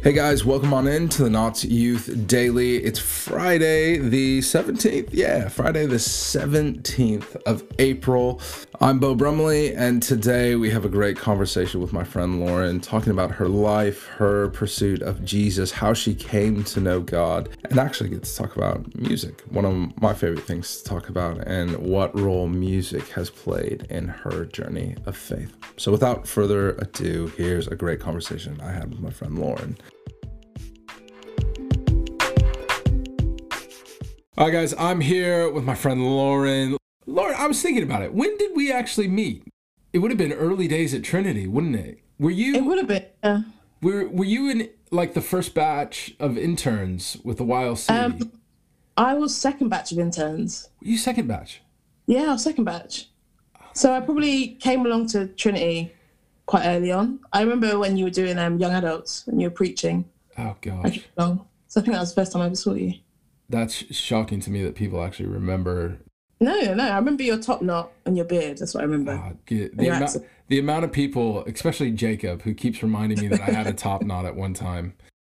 Hey guys, welcome on in to the Notts Youth Daily. It's Friday the 17th. Yeah, Friday the 17th of April. I'm Beau Brumley, and today we have a great conversation with my friend Lauren talking about her life, her pursuit of Jesus, how she came to know God, and actually get to talk about music, one of my favorite things to talk about, and what role music has played in her journey of faith. So without further ado, here's a great conversation I had with my friend Lauren. All right, guys, I'm here with my friend Lauren. Lauren, I was thinking about it. When did we actually meet? It would have been early days at Trinity, wouldn't it? Were you? It would have been. Yeah. Were Were you in like the first batch of interns with the YLC? Um, I was second batch of interns. were you second batch? Yeah, I was second batch. So I probably came along to Trinity quite early on. I remember when you were doing um, young adults and you were preaching. Oh gosh. So I think that was the first time I ever saw you. That's shocking to me that people actually remember. No, no, I remember your top knot and your beard. That's what I remember. Uh, the, amount, the amount of people, especially Jacob, who keeps reminding me that I had a top knot at one time.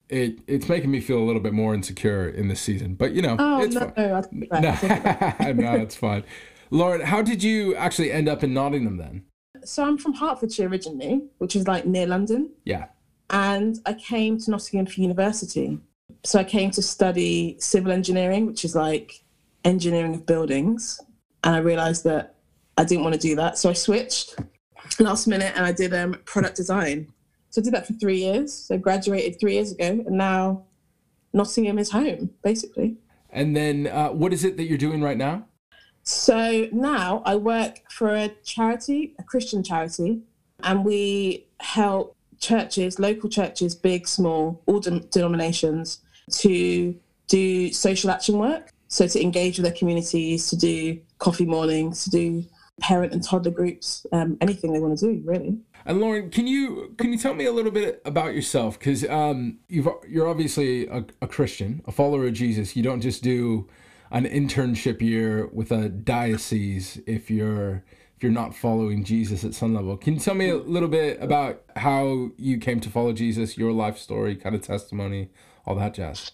It it's making me feel a little bit more insecure in this season, but you know, oh it's no, fine. no, I take it back, I take it back. no, it's fine. Lauren, how did you actually end up in Nottingham then? So I'm from Hertfordshire originally, which is like near London. Yeah. and I came to Nottingham for university. So I came to study civil engineering, which is like engineering of buildings. And I realized that I didn't want to do that. So I switched last minute and I did um, product design. So I did that for three years. So I graduated three years ago and now Nottingham is home, basically. And then uh, what is it that you're doing right now? So now I work for a charity, a Christian charity, and we help churches, local churches, big, small, all dem- denominations, to do social action work. So to engage with their communities, to do coffee mornings, to do parent and toddler groups, um, anything they want to do, really. And Lauren, can you can you tell me a little bit about yourself? Because um, you've you're obviously a, a Christian, a follower of Jesus. You don't just do an internship year with a diocese if you're you're not following Jesus at some level. Can you tell me a little bit about how you came to follow Jesus, your life story, kind of testimony, all that jazz?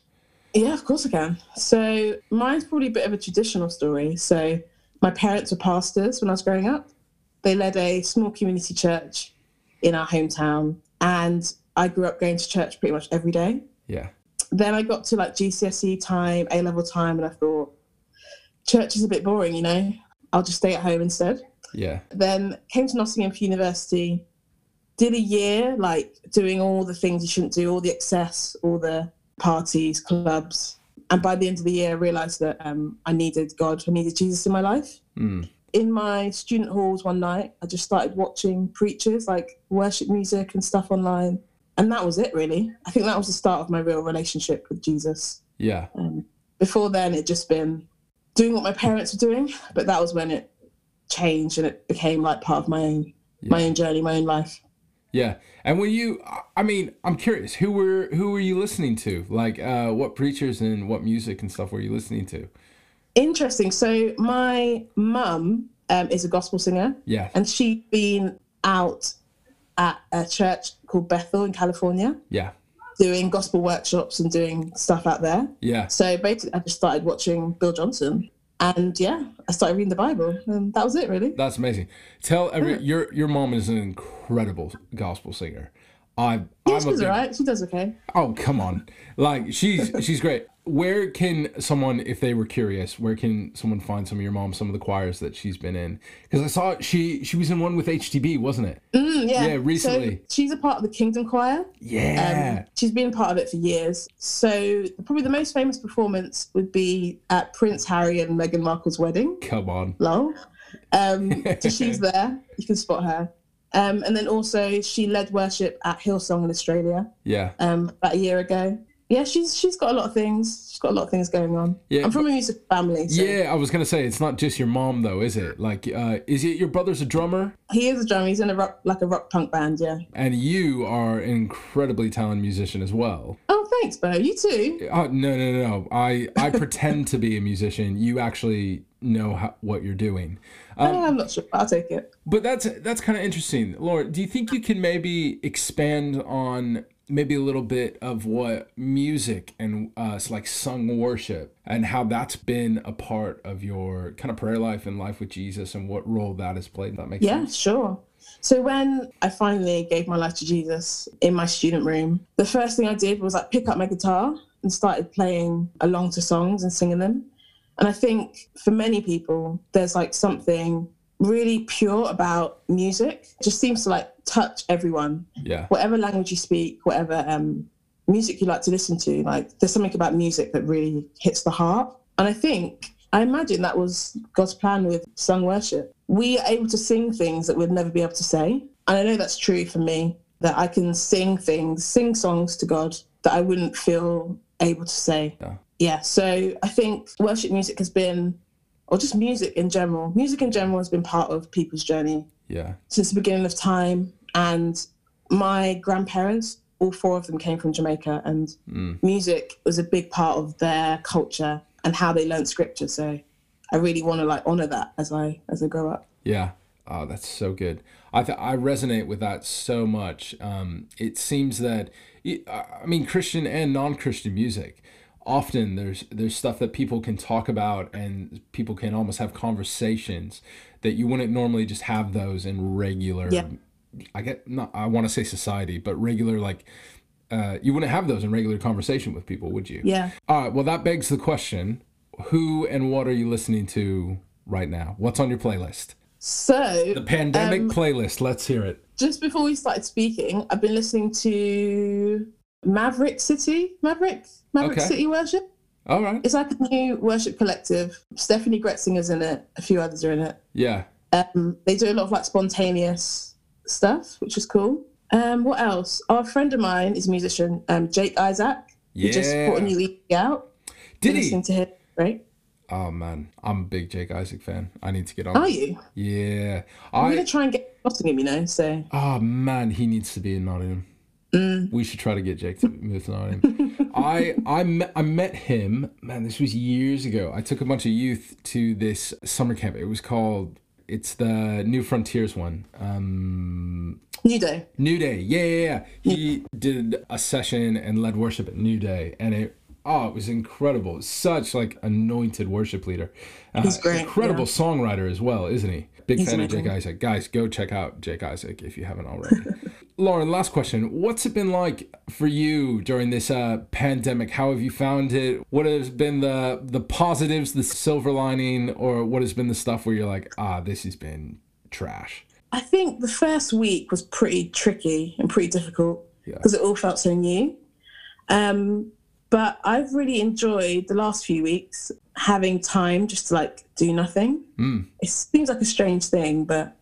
Yeah, of course I can. So mine's probably a bit of a traditional story. So my parents were pastors when I was growing up. They led a small community church in our hometown, and I grew up going to church pretty much every day. Yeah, Then I got to like GCSE time, A level time, and I thought church is a bit boring, you know. I'll just stay at home instead. Yeah, Then came to Nottingham university, did a year like doing all the things you shouldn't do, all the excess, all the parties, clubs. And by the end of the year, I realized that um, I needed God, I needed Jesus in my life. mm, In my student halls one night, I just started watching preachers, like worship music and stuff online. And that was it, really. I think that was the start of my real relationship with Jesus. yeah. Um, before then, it'd just been doing what my parents were doing, but that was when it changed and it became like part of my own my own journey, my own life. Yeah, and when you, I mean, I'm curious, who were who were you listening to? Like, uh, what preachers and what music and stuff were you listening to? Interesting. So my mum um, is a gospel singer, Yeah, and she'd been out at a church called Bethel in California yeah, doing gospel workshops and doing stuff out there. yeah. So basically, I just started watching Bill Johnson, and yeah, I started reading the Bible, and that was it, really. That's amazing. Tell every your your mom is an incredible gospel singer. I Yeah, I'm she's alright. She does okay. oh come on, like she's she's great. Where can someone, if they were curious, where can someone find some of your mom, some of the choirs that she's been in? Because I saw she she was in one with HTB, wasn't it? Mm, yeah. Yeah, recently. So she's a part of the Kingdom Choir. Yeah, Um, she's been part of it for years. So probably the most famous performance would be at Prince Harry and Meghan Markle's wedding. come on. Lol. Um, so she's there. You can spot her. Um, and then also she led worship at Hillsong in Australia Yeah, um, about a year ago. Yeah, she's she's got a lot of things. She's got a lot of things going on. Yeah, I'm from a music family. So yeah. I was gonna say it's not just your mom though, is it? Like, uh, is it your brother's a drummer? He is a drummer. He's in a rock like a rock punk band. Yeah. and you are an incredibly talented musician as well. Oh, thanks, Bo. You too. No, no, no, no. I I pretend to be a musician. You actually know how, what you're doing. Um, I'm not sure. I'll take it. but that's that's kind of interesting, Laura. Do you think you can maybe expand on maybe a little bit of what music and uh, like sung worship and how that's been a part of your kind of prayer life and life with Jesus and what role that has played. That makes Yeah, sense. sure. So when I finally gave my life to Jesus in my student room, the first thing I did was like pick up my guitar and started playing along to songs and singing them. And I think for many people, there's like something really pure about music. It just seems to like touch everyone, Yeah. whatever language you speak, whatever um, music you like to listen to. Like there's something about music that really hits the heart. And I think, I imagine that was God's plan with sung worship. We are able to sing things that we'd never be able to say. And I know that's true for me, that I can sing things, sing songs to God that I wouldn't feel able to say. Yeah. Yeah. So I think worship music has been, or just music in general, music in general has been part of people's journey Yeah. since the beginning of time. And my grandparents, all four of them came from Jamaica, and Mm. music was a big part of their culture and how they learned scripture. So I really want to like honor that as I as I grow up. Yeah. Oh, that's so good. I th- I resonate with that so much. Um, it seems that I mean Christian and non-Christian music. Often there's there's stuff that people can talk about and people can almost have conversations that you wouldn't normally just have those in regular. Yeah. I get not I want to say society, but regular like uh, you wouldn't have those in regular conversation with people, would you? Yeah. All right. Well, that begs the question: Who and what are you listening to right now? What's on your playlist? So The pandemic Um, playlist. Let's hear it. just before we started speaking, I've been listening to Maverick City, Maverick, Maverick Okay. City Worship. All right. It's like a new worship collective. Steffany Gretzinger's in it. A few others are in it. Yeah. Um, they do a lot of like spontaneous stuff, which is cool. Um, what else? Our friend of mine is a musician, um, Jake Isaac. He just Yeah. put a new EP out. Did he? Listening to him, right? Oh man, I'm a big Jake Isaac fan. I need to get on. Are you? Yeah. I'm I. gonna try and get Nottingham, you know. So Oh man, he needs to be in Nottingham. Mm. We should try to get Jake to move to Nottingham. I I met, I met him. Man, this was years ago. I took a bunch of youth to this summer camp. It was called. It's the Newfrontiers one. Um, New Day. New Day. Yeah, yeah, yeah. He did a session and led worship at New Day, and it oh, it was incredible. Such like anointed worship leader. Uh, He's great, Incredible yeah. songwriter as well, isn't he? Big He's fan of Jake. Isaac. Guys, go check out Jake Isaac if you haven't already. Lauren, last question. What's it been like for you during this uh, pandemic? How have you found it? What has been the the positives, the silver lining, or what has been the stuff where you're like, ah, this has been trash? I think the first week was pretty tricky and pretty difficult Yeah. because it all felt so new. Um, but I've really enjoyed the last few weeks having time just to like do nothing. Mm, It seems like a strange thing, but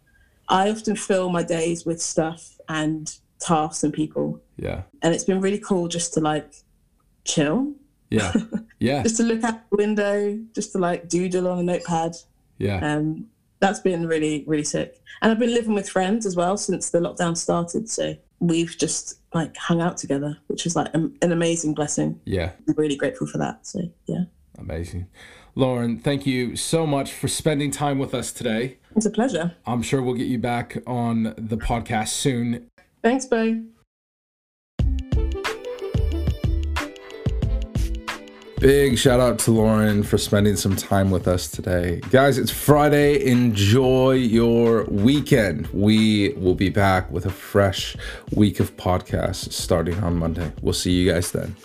I often fill my days with stuff and tasks and people. yeah, And it's been really cool just to like chill, yeah, yeah, just to look out the window, just to like doodle on a notepad. yeah. Um, that's been really, really sick. And I've been living with friends as well since the lockdown started. So we've just like hung out together, which is like an, an amazing blessing. Yeah, I'm really grateful for that. So yeah, amazing. Lauren, thank you so much for spending time with us today. it's a pleasure. I'm sure we'll get you back on the podcast soon. Thanks, Bo. Big shout out to Lauren for spending some time with us today. Guys, it's Friday. Enjoy your weekend. We will be back with a fresh week of podcasts starting on Monday. We'll see you guys then.